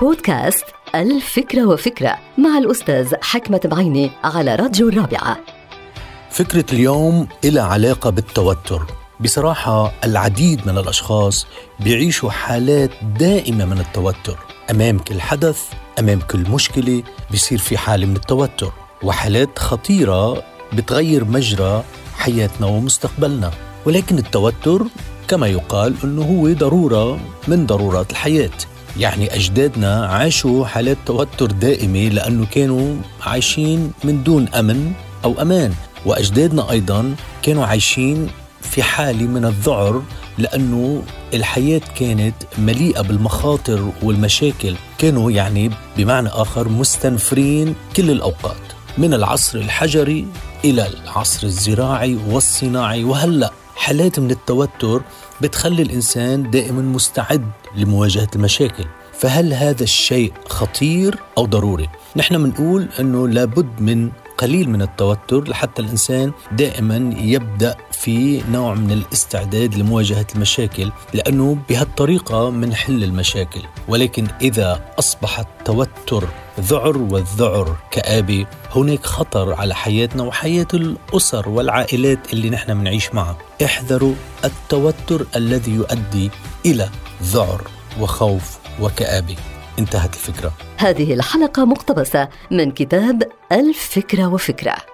بودكاست الفكرة وفكرة مع الأستاذ حكمة بعيني على راديو الرابعة. فكرة اليوم إلها علاقة بالتوتر. بصراحة العديد من الأشخاص بيعيشوا حالات دائمة من التوتر. أمام كل حدث أمام كل مشكلة بيصير في حالة من التوتر. وحالات خطيرة بتغير مجرى حياتنا ومستقبلنا. ولكن التوتر كما يقال أنه هو ضرورة من ضرورات الحياة. يعني أجدادنا عاشوا حالات توتر دائمة لأنه كانوا عايشين من دون أمن أو أمان. وأجدادنا أيضا كانوا عايشين في حالة من الذعر لأنه الحياة كانت مليئة بالمخاطر والمشاكل. كانوا يعني بمعنى آخر مستنفرين كل الأوقات من العصر الحجري إلى العصر الزراعي والصناعي. وهلأ حالات من التوتر بتخلي الإنسان دائما مستعد لمواجهة المشاكل فهل هذا الشيء خطير أو ضروري؟ نحن بنقول أنه لابد من قليل من التوتر لحتى الإنسان دائما يبدأ في نوع من الاستعداد لمواجهة المشاكل لأنه بهالطريقة منحل المشاكل. ولكن إذا أصبح التوتر ذعر والذعر كآبة هناك خطر على حياتنا وحياة الأسر والعائلات اللي نحن بنعيش معها. احذروا التوتر الذي يؤدي إلى ذعر وخوف وكآبة انتهت الفكرة. هذه الحلقة مقتبسة من كتاب الفكرة وفكرة.